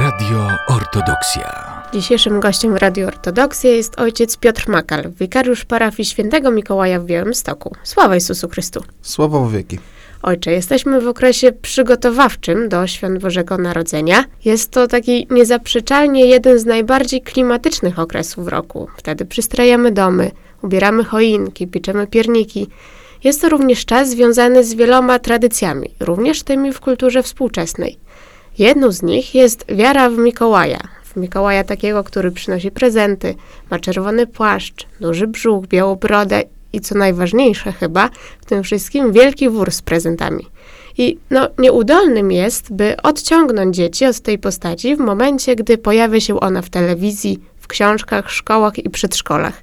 Radio Ortodoksja. Dzisiejszym gościem w Radio Ortodoksja jest ojciec Piotr Makal, wikariusz parafii świętego Mikołaja w Białymstoku. Sława Jezusu Chrystu. Sława w wieki. Ojcze, jesteśmy w okresie przygotowawczym do Świąt Bożego Narodzenia. Jest to taki niezaprzeczalnie jeden z najbardziej klimatycznych okresów roku. Wtedy przystrajamy domy, ubieramy choinki, pieczemy pierniki. Jest to również czas związany z wieloma tradycjami, również tymi w kulturze współczesnej. Jedną z nich jest wiara w Mikołaja. W Mikołaja takiego, który przynosi prezenty, ma czerwony płaszcz, duży brzuch, białą brodę i co najważniejsze chyba, w tym wszystkim wielki wór z prezentami. I no, nieudolnym jest, by odciągnąć dzieci od tej postaci w momencie, gdy pojawia się ona w telewizji, w książkach, szkołach i przedszkolach.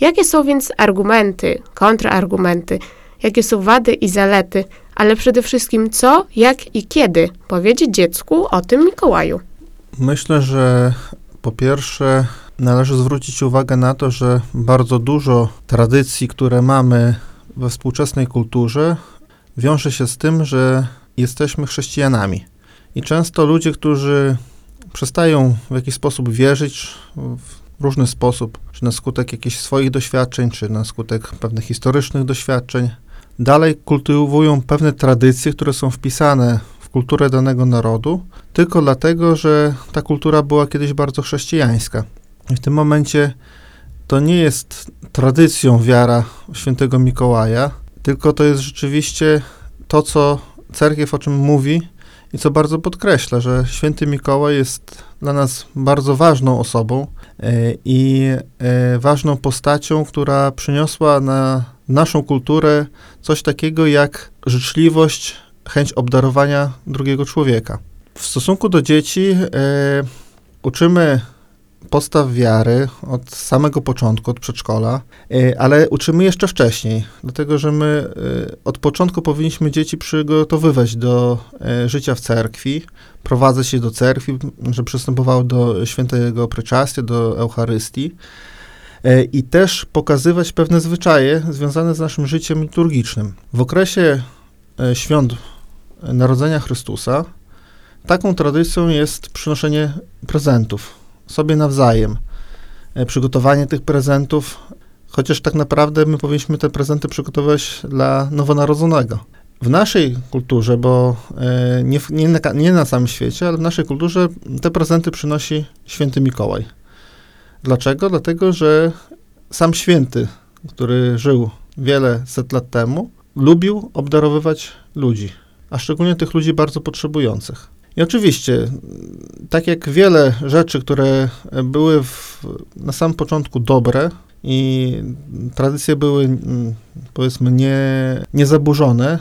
Jakie są więc argumenty, kontrargumenty, jakie są wady i zalety, ale przede wszystkim co, jak i kiedy powiedzieć dziecku o tym Mikołaju? Myślę, że po pierwsze należy zwrócić uwagę na to, że bardzo dużo tradycji, które mamy we współczesnej kulturze, wiąże się z tym, że jesteśmy chrześcijanami. I często ludzie, którzy przestają w jakiś sposób wierzyć w różny sposób, czy na skutek jakichś swoich doświadczeń, czy na skutek pewnych historycznych doświadczeń, dalej kultywują pewne tradycje, które są wpisane w kulturę danego narodu, tylko dlatego, że ta kultura była kiedyś bardzo chrześcijańska. I w tym momencie to nie jest tradycją wiara świętego Mikołaja, tylko to jest rzeczywiście to, co cerkiew o czym mówi i co bardzo podkreśla, że święty Mikołaj jest dla nas bardzo ważną osobą e, i e, ważną postacią, która przyniosła na naszą kulturę coś takiego jak życzliwość, chęć obdarowania drugiego człowieka. W stosunku do dzieci e, uczymy postaw wiary od samego początku, od przedszkola, e, ale uczymy jeszcze wcześniej, dlatego że my e, od początku powinniśmy dzieci przygotowywać do życia w cerkwi, prowadzać je do cerkwi, że przystępowały do świętego pryczastia, do Eucharystii i też pokazywać pewne zwyczaje związane z naszym życiem liturgicznym. W okresie świąt Narodzenia Chrystusa taką tradycją jest przynoszenie prezentów sobie nawzajem. E, przygotowanie tych prezentów, chociaż tak naprawdę my powinniśmy te prezenty przygotować dla nowonarodzonego. W naszej kulturze, bo e, nie, nie, na, nie na całym świecie, ale w naszej kulturze te prezenty przynosi święty Mikołaj. Dlaczego? Dlatego, że sam święty, który żył wiele set lat temu, lubił obdarowywać ludzi, a szczególnie tych ludzi bardzo potrzebujących. I oczywiście, tak jak wiele rzeczy, które były w, na samym początku dobre i tradycje były, mm, powiedzmy, nie, niezaburzone,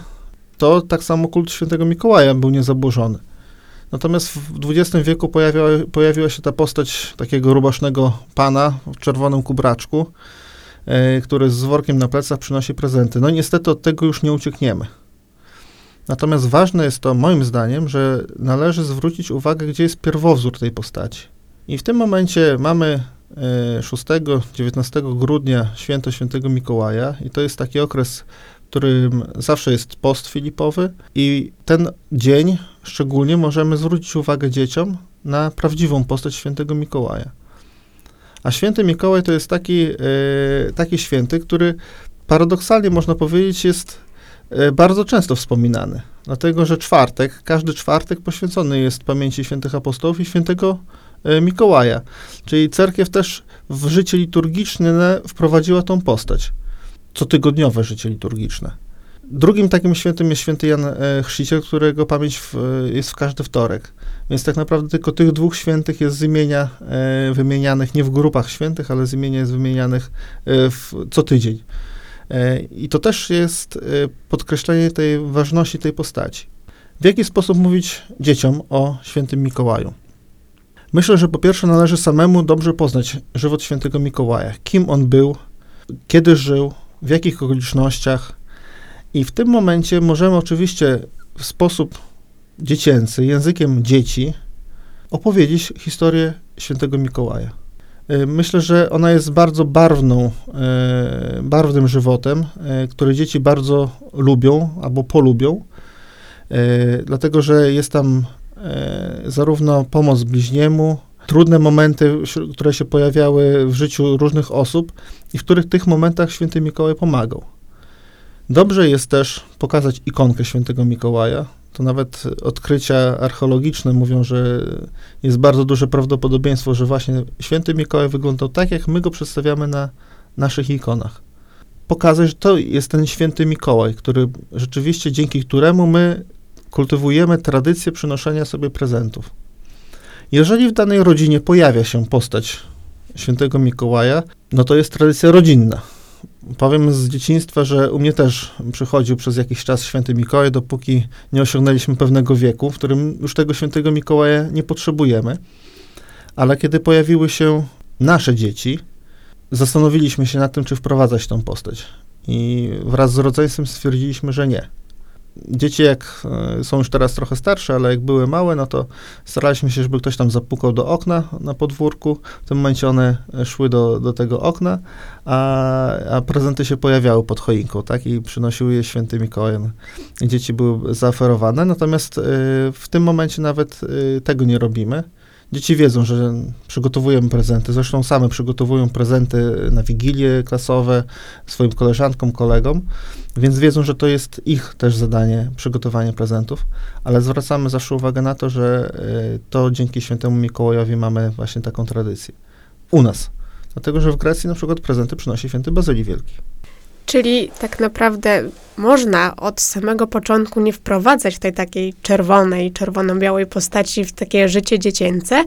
to tak samo kult świętego Mikołaja był niezaburzony. Natomiast w XX wieku pojawiła, pojawiła się ta postać takiego rubasznego pana w czerwonym kubraczku, e, który z workiem na plecach przynosi prezenty. No niestety od tego już nie uciekniemy. Natomiast ważne jest to, moim zdaniem, że należy zwrócić uwagę, gdzie jest pierwowzór tej postaci. I w tym momencie mamy 6-19 e, grudnia święto świętego Mikołaja i to jest taki okres, którym zawsze jest post filipowy i ten dzień szczególnie możemy zwrócić uwagę dzieciom na prawdziwą postać świętego Mikołaja. A święty Mikołaj to jest taki, e, taki święty, który paradoksalnie można powiedzieć jest E, bardzo często wspominany, dlatego że czwartek, każdy czwartek poświęcony jest pamięci świętych apostołów i świętego e, Mikołaja. Czyli cerkiew też w życie liturgiczne wprowadziła tą postać. Cotygodniowe życie liturgiczne. Drugim takim świętym jest święty Jan e, Chrzciciel, którego pamięć w, jest w każdy wtorek. Więc tak naprawdę tylko tych dwóch świętych jest z imienia wymienianych nie w grupach świętych, ale z imienia jest wymienianych w, co tydzień. E, I to też jest e, podkreślenie tej ważności tej postaci. W jaki sposób mówić dzieciom o świętym Mikołaju? Myślę, że po pierwsze należy samemu dobrze poznać żywot świętego Mikołaja. Kim on był, kiedy żył, w jakich okolicznościach. I w tym momencie możemy oczywiście w sposób dziecięcy, językiem dzieci, opowiedzieć historię świętego Mikołaja. Y, myślę, że ona jest bardzo barwną, y, barwnym żywotem, y, który dzieci bardzo lubią albo polubią, dlatego że jest tam zarówno pomoc bliźniemu, trudne momenty, które się pojawiały w życiu różnych osób i w których tych momentach święty Mikołaj pomagał. Dobrze jest też pokazać ikonkę świętego Mikołaja. To nawet odkrycia archeologiczne mówią, że jest bardzo duże prawdopodobieństwo, że właśnie święty Mikołaj wyglądał tak, jak my go przedstawiamy na naszych ikonach. Pokazać, że to jest ten święty Mikołaj, który rzeczywiście dzięki któremu my kultywujemy tradycję przynoszenia sobie prezentów. Jeżeli w danej rodzinie pojawia się postać świętego Mikołaja, no to jest tradycja rodzinna. Powiem z dzieciństwa, że u mnie też przychodził przez jakiś czas święty Mikołaj, dopóki nie osiągnęliśmy pewnego wieku, w którym już tego świętego Mikołaja nie potrzebujemy. Ale kiedy pojawiły się nasze dzieci, zastanowiliśmy się nad tym, czy wprowadzać tą postać. I wraz z rodzeństwem stwierdziliśmy, że nie. Dzieci, jak e, są już teraz trochę starsze, ale jak były małe, no to staraliśmy się, żeby ktoś tam zapukał do okna na podwórku. W tym momencie one e, szły do, do tego okna, a, a prezenty się pojawiały pod choinką, tak? I przynosiły je święty Mikołaj. Dzieci były zaoferowane, natomiast e, w tym momencie nawet e, tego nie robimy. Dzieci wiedzą, że przygotowujemy prezenty, zresztą same przygotowują prezenty na wigilie klasowe swoim koleżankom, kolegom, więc wiedzą, że to jest ich też zadanie przygotowanie prezentów, ale zwracamy zawsze uwagę na to, że y, to dzięki świętemu Mikołajowi mamy właśnie taką tradycję. U nas. Dlatego, że w Grecji na przykład prezenty przynosi święty Bazylii Wielki. Czyli tak naprawdę można od samego początku nie wprowadzać tej takiej czerwonej, czerwono-białej postaci w takie życie dziecięce,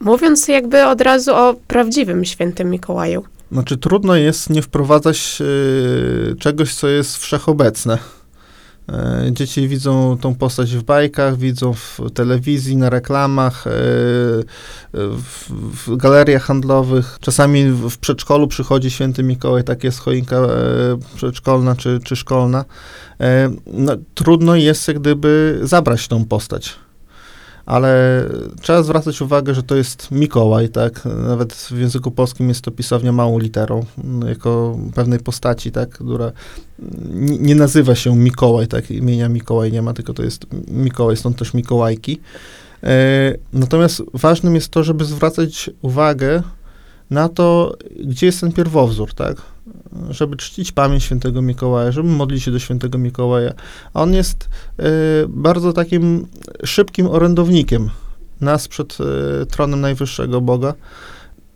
mówiąc jakby od razu o prawdziwym świętym Mikołaju. Znaczy trudno jest nie wprowadzać y, czegoś, co jest wszechobecne. E, Dzieci widzą tą postać w bajkach, widzą w telewizji, na reklamach, e, w, w galeriach handlowych. Czasami w przedszkolu przychodzi święty Mikołaj, tak jest choinka e, przedszkolna czy, czy szkolna. E, No, trudno jest jak gdyby zabrać tą postać. Ale trzeba zwracać uwagę, że to jest Mikołaj, tak? Nawet w języku polskim jest to pisownia małą literą, jako pewnej postaci, tak? Która nie, nie nazywa się Mikołaj, tak? Imienia Mikołaj nie ma, tylko to jest Mikołaj, stąd też Mikołajki. E, natomiast ważnym jest to, żeby zwracać uwagę na to, gdzie jest ten pierwowzór, tak? Żeby czcić pamięć świętego Mikołaja, żeby modlić się do świętego Mikołaja. On jest e, bardzo takim szybkim orędownikiem nas przed e, tronem najwyższego Boga,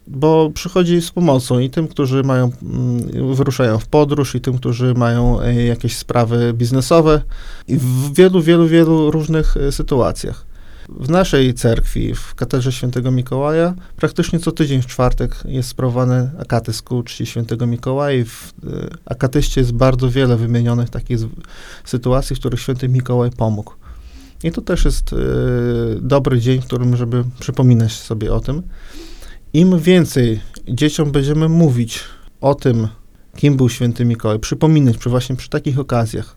bo przychodzi z pomocą i tym, którzy mają, mm, wyruszają w podróż, i tym, którzy mają e, jakieś sprawy biznesowe, i w wielu, wielu, wielu różnych e, sytuacjach. W naszej cerkwi, w katedrze świętego Mikołaja, praktycznie co tydzień w czwartek jest sprawowany akatyst ku czci świętego Mikołaja i w e, akatyście jest bardzo wiele wymienionych takich sytuacji, w których święty Mikołaj pomógł. I to też jest e, dobry dzień, w którym, żeby przypominać sobie o tym. Im więcej dzieciom będziemy mówić o tym, kim był święty Mikołaj, przypominać przy właśnie przy takich okazjach,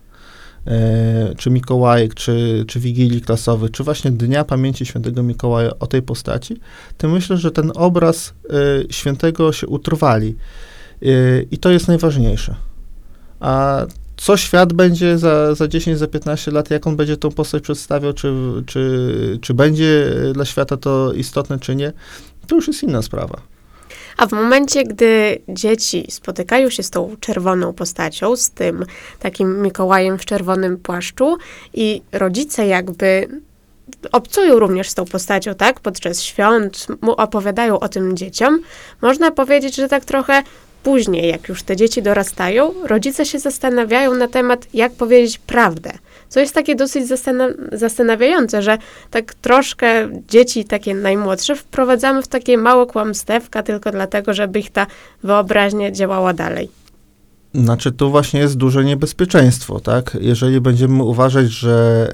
czy Mikołajek, czy, czy Wigilii Klasowych, czy właśnie Dnia Pamięci Świętego Mikołaja o tej postaci, to myślę, że ten obraz e, świętego się utrwali. E, I to jest najważniejsze. A co świat będzie za, za 10, za 15 lat, jak on będzie tą postać przedstawiał, czy, czy, czy będzie dla świata to istotne, czy nie, to już jest inna sprawa. A w momencie, gdy dzieci spotykają się z tą czerwoną postacią, z tym takim Mikołajem w czerwonym płaszczu i rodzice jakby obcują również z tą postacią, tak, podczas świąt, opowiadają o tym dzieciom, można powiedzieć, że tak trochę później, jak już te dzieci dorastają, rodzice się zastanawiają na temat, jak powiedzieć prawdę. Co jest takie dosyć zastana- zastanawiające, że tak troszkę dzieci takie najmłodsze wprowadzamy w takie małe kłamstewka tylko dlatego, żeby ich ta wyobraźnia działała dalej. Znaczy, tu właśnie jest duże niebezpieczeństwo, tak? Jeżeli będziemy uważać, że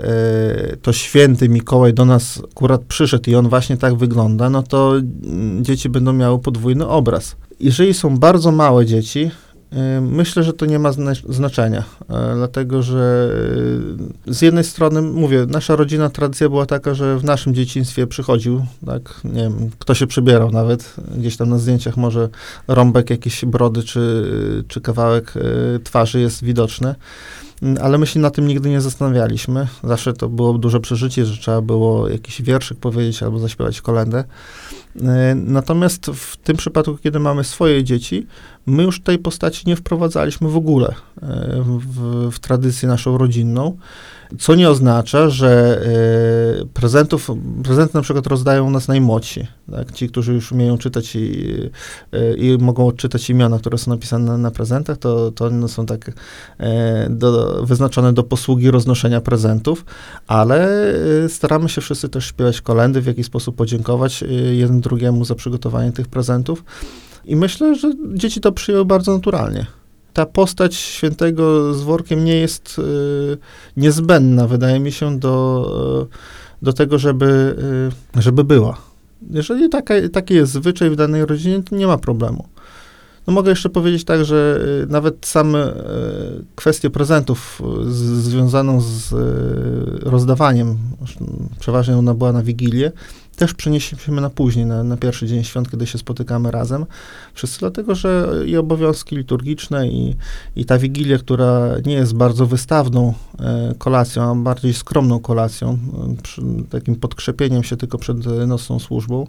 e, to święty Mikołaj do nas akurat przyszedł i on właśnie tak wygląda, no to mm, dzieci będą miały podwójny obraz. Jeżeli są bardzo małe dzieci, myślę, że to nie ma zna- znaczenia, e, dlatego że e, z jednej strony, mówię, nasza rodzina tradycja była taka, że w naszym dzieciństwie przychodził, tak, nie wiem, kto się przybierał nawet, gdzieś tam na zdjęciach może rąbek jakiejś brody czy, czy kawałek e, twarzy jest widoczny. Ale my się na tym nigdy nie zastanawialiśmy. Zawsze to było duże przeżycie, że trzeba było jakiś wierszyk powiedzieć albo zaśpiewać kolendę. E, Natomiast w tym przypadku, kiedy mamy swoje dzieci, my już tej postaci nie wprowadzaliśmy w ogóle e, w, w tradycję naszą rodzinną, co nie oznacza, że e, prezentów, prezenty na przykład rozdają nas najmłodsi, tak? ci, którzy już umieją czytać i, e, i mogą odczytać imiona, które są napisane na, prezentach, to, to one są tak do, wyznaczone do posługi roznoszenia prezentów, ale staramy się wszyscy też śpiewać kolendy, w jakiś sposób podziękować jeden drugiemu za przygotowanie tych prezentów. I myślę, że dzieci to przyjęły bardzo naturalnie. Ta postać świętego z workiem nie jest y, niezbędna, wydaje mi się, do, y, do tego, żeby, y, żeby była. Jeżeli taka, taki jest zwyczaj w danej rodzinie, to nie ma problemu. No mogę jeszcze powiedzieć tak, że y, nawet same y, kwestie prezentów z, związaną z rozdawaniem, przeważnie ona była na Wigilię, też przenieśliśmy na później, na, na pierwszy dzień świąt, kiedy się spotykamy razem. Wszyscy dlatego, że i obowiązki liturgiczne, i, i ta Wigilia, która nie jest bardzo wystawną e, kolacją, a bardziej skromną kolacją, e, przy, takim podkrzepieniem się tylko przed nocną służbą,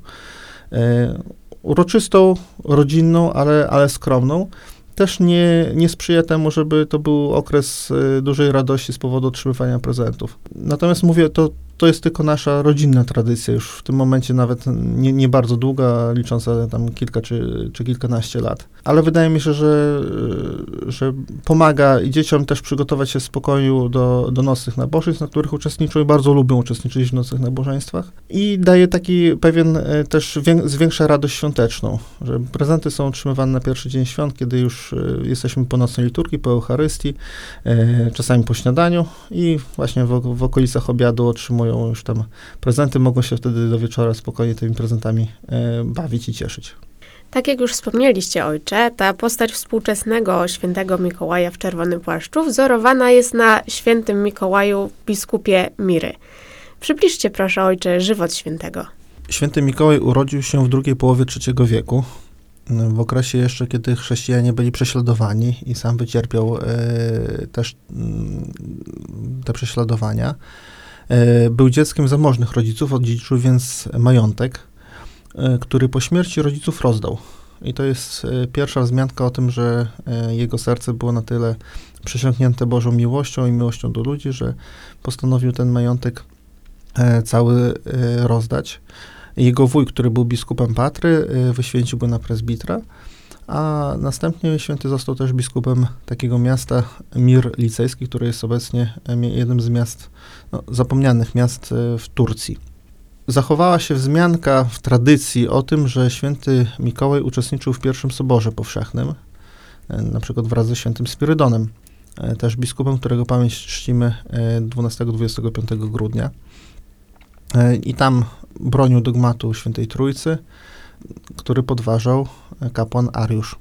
e, uroczystą, rodzinną, ale, ale skromną, też nie, nie sprzyja temu, żeby to był okres e, dużej radości z powodu otrzymywania prezentów. Natomiast mówię, to, to jest tylko nasza rodzinna tradycja, już w tym momencie nawet nie, nie bardzo długa, licząca tam kilka czy, czy kilkanaście lat. Ale wydaje mi się, że, że pomaga i dzieciom też przygotować się w spokoju do, do nocnych nabożeństw, na których uczestniczą i bardzo lubią uczestniczyć w nocnych nabożeństwach. I daje taki pewien e, też wię, zwiększa radość świąteczną, że prezenty są otrzymywane na pierwszy dzień świąt, kiedy już e, jesteśmy po nocnej liturgii, po Eucharystii, e, czasami po śniadaniu i właśnie w, w okolicach obiadu otrzymują już tam prezenty, mogą się wtedy do wieczora spokojnie tymi prezentami e, bawić i cieszyć. Tak jak już wspomnieliście, ojcze, ta postać współczesnego świętego Mikołaja w czerwonym płaszczu wzorowana jest na świętym Mikołaju biskupie Miry. Przybliżcie proszę, ojcze, żywot świętego. Święty Mikołaj urodził się w drugiej połowie III wieku, w okresie jeszcze, kiedy chrześcijanie byli prześladowani i sam wycierpiał e, też mm, te prześladowania. E, był dzieckiem zamożnych rodziców, odziedziczył więc majątek, e, który po śmierci rodziców rozdał. I to jest e, pierwsza wzmianka o tym, że jego serce było na tyle przesiąknięte Bożą miłością i miłością do ludzi, że postanowił ten majątek cały rozdać. Jego wuj, który był biskupem Patry, wyświęcił go na prezbitra, a następnie święty został też biskupem takiego miasta Mir Licejski, które jest obecnie jednym z miast, no, zapomnianych miast e, w Turcji. Zachowała się wzmianka w tradycji o tym, że święty Mikołaj uczestniczył w pierwszym soborze powszechnym, e, na przykład wraz ze świętym Spirydonem, e, też biskupem, którego pamięć czcimy e, 12-25 grudnia. I tam bronił dogmatu Świętej Trójcy, który podważał e, kapłan Ariusz.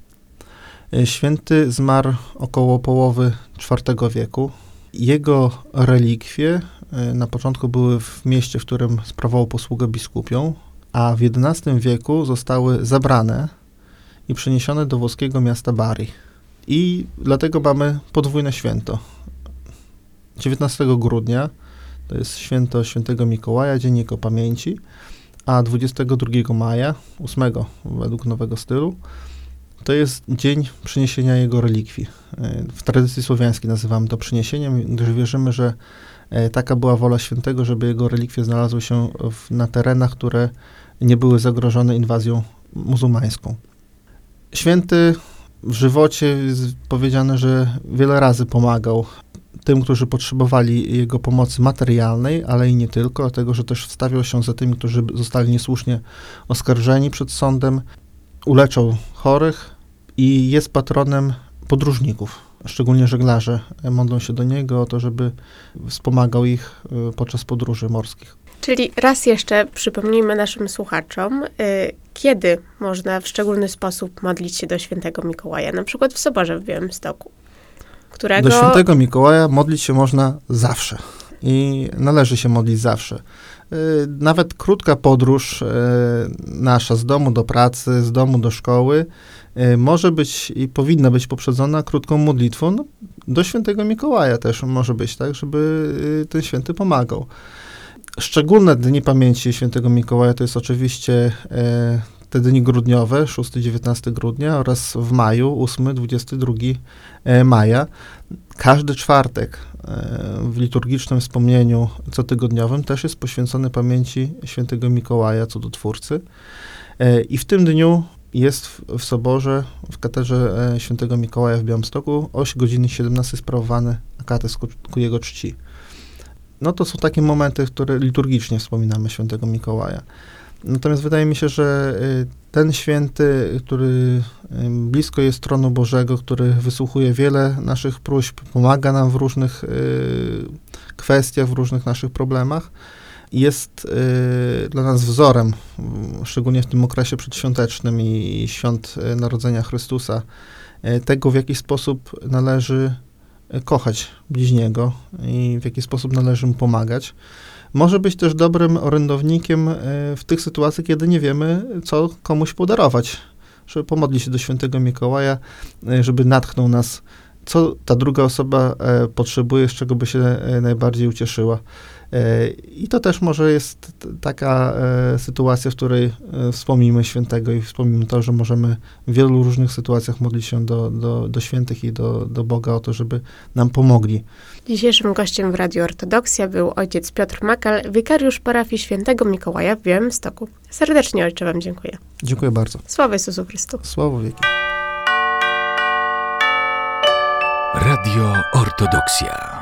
E, Święty zmarł około połowy IV wieku. Jego relikwie e, na początku były w mieście, w którym sprawował posługę biskupią, a w XI wieku zostały zabrane i przeniesione do włoskiego miasta Bari. I dlatego mamy podwójne święto. 19 grudnia to jest święto świętego Mikołaja, dzień jego pamięci, a 22 maja, 8 według nowego stylu, to jest dzień przyniesienia jego relikwii. E, W tradycji słowiańskiej nazywamy to przyniesieniem, gdyż wierzymy, że e, taka była wola świętego, żeby jego relikwie znalazły się w, na terenach, które nie były zagrożone inwazją muzułmańską. Święty w żywocie jest powiedziane, że wiele razy pomagał tym, którzy potrzebowali jego pomocy materialnej, ale i nie tylko, dlatego że też wstawiał się za tymi, którzy zostali niesłusznie oskarżeni przed sądem, uleczał chorych i jest patronem podróżników. Szczególnie żeglarze modlą się do niego o to, żeby wspomagał ich y, podczas podróży morskich. Czyli raz jeszcze przypomnijmy naszym słuchaczom, y, kiedy można w szczególny sposób modlić się do świętego Mikołaja, na przykład w Soborze w Białymstoku, którego... Do świętego Mikołaja modlić się można zawsze. i należy się modlić zawsze. Y, Nawet krótka podróż y, nasza z domu do pracy, z domu do szkoły y, może być i powinna być poprzedzona krótką modlitwą no, do świętego Mikołaja też może być, tak, żeby ten święty pomagał. Szczególne dni pamięci świętego Mikołaja to jest oczywiście te dni grudniowe, 6-19 grudnia oraz w maju, 8-22 e, maja. Każdy czwartek e, w liturgicznym wspomnieniu cotygodniowym też jest poświęcony pamięci świętego Mikołaja, cudotwórcy. E, I w tym dniu jest w, w soborze, w katedrze świętego Mikołaja w Białymstoku o godziny 17 sprawowany akates ku, ku jego czci. No to są takie momenty, które liturgicznie wspominamy świętego Mikołaja. Natomiast wydaje mi się, że y, ten święty, który blisko jest tronu Bożego, który wysłuchuje wiele naszych próśb, pomaga nam w różnych y, kwestiach, w różnych naszych problemach, jest y, dla nas wzorem, szczególnie w tym okresie przedświątecznym i, świąt Narodzenia Chrystusa, tego w jaki sposób należy kochać bliźniego i w jaki sposób należy mu pomagać. Może być też dobrym orędownikiem y, w tych sytuacjach, kiedy nie wiemy, co komuś podarować. Żeby pomodlić się do świętego Mikołaja, y, żeby natchnął nas, co ta druga osoba e, potrzebuje, z czego by się e, najbardziej ucieszyła. E, I to też może jest taka e, sytuacja, w której e, wspomnimy świętego i wspomnimy to, że możemy w wielu różnych sytuacjach modlić się do, do, do świętych i do, do Boga o to, żeby nam pomogli. Dzisiejszym gościem w Radiu Ortodoksja był ojciec Piotr Makal, wikariusz parafii świętego Mikołaja w Białymstoku. Serdecznie ojcze wam dziękuję. Dziękuję bardzo. Sława Jezusu Chrystu. Słowo wieki. Radio Ortodoksja.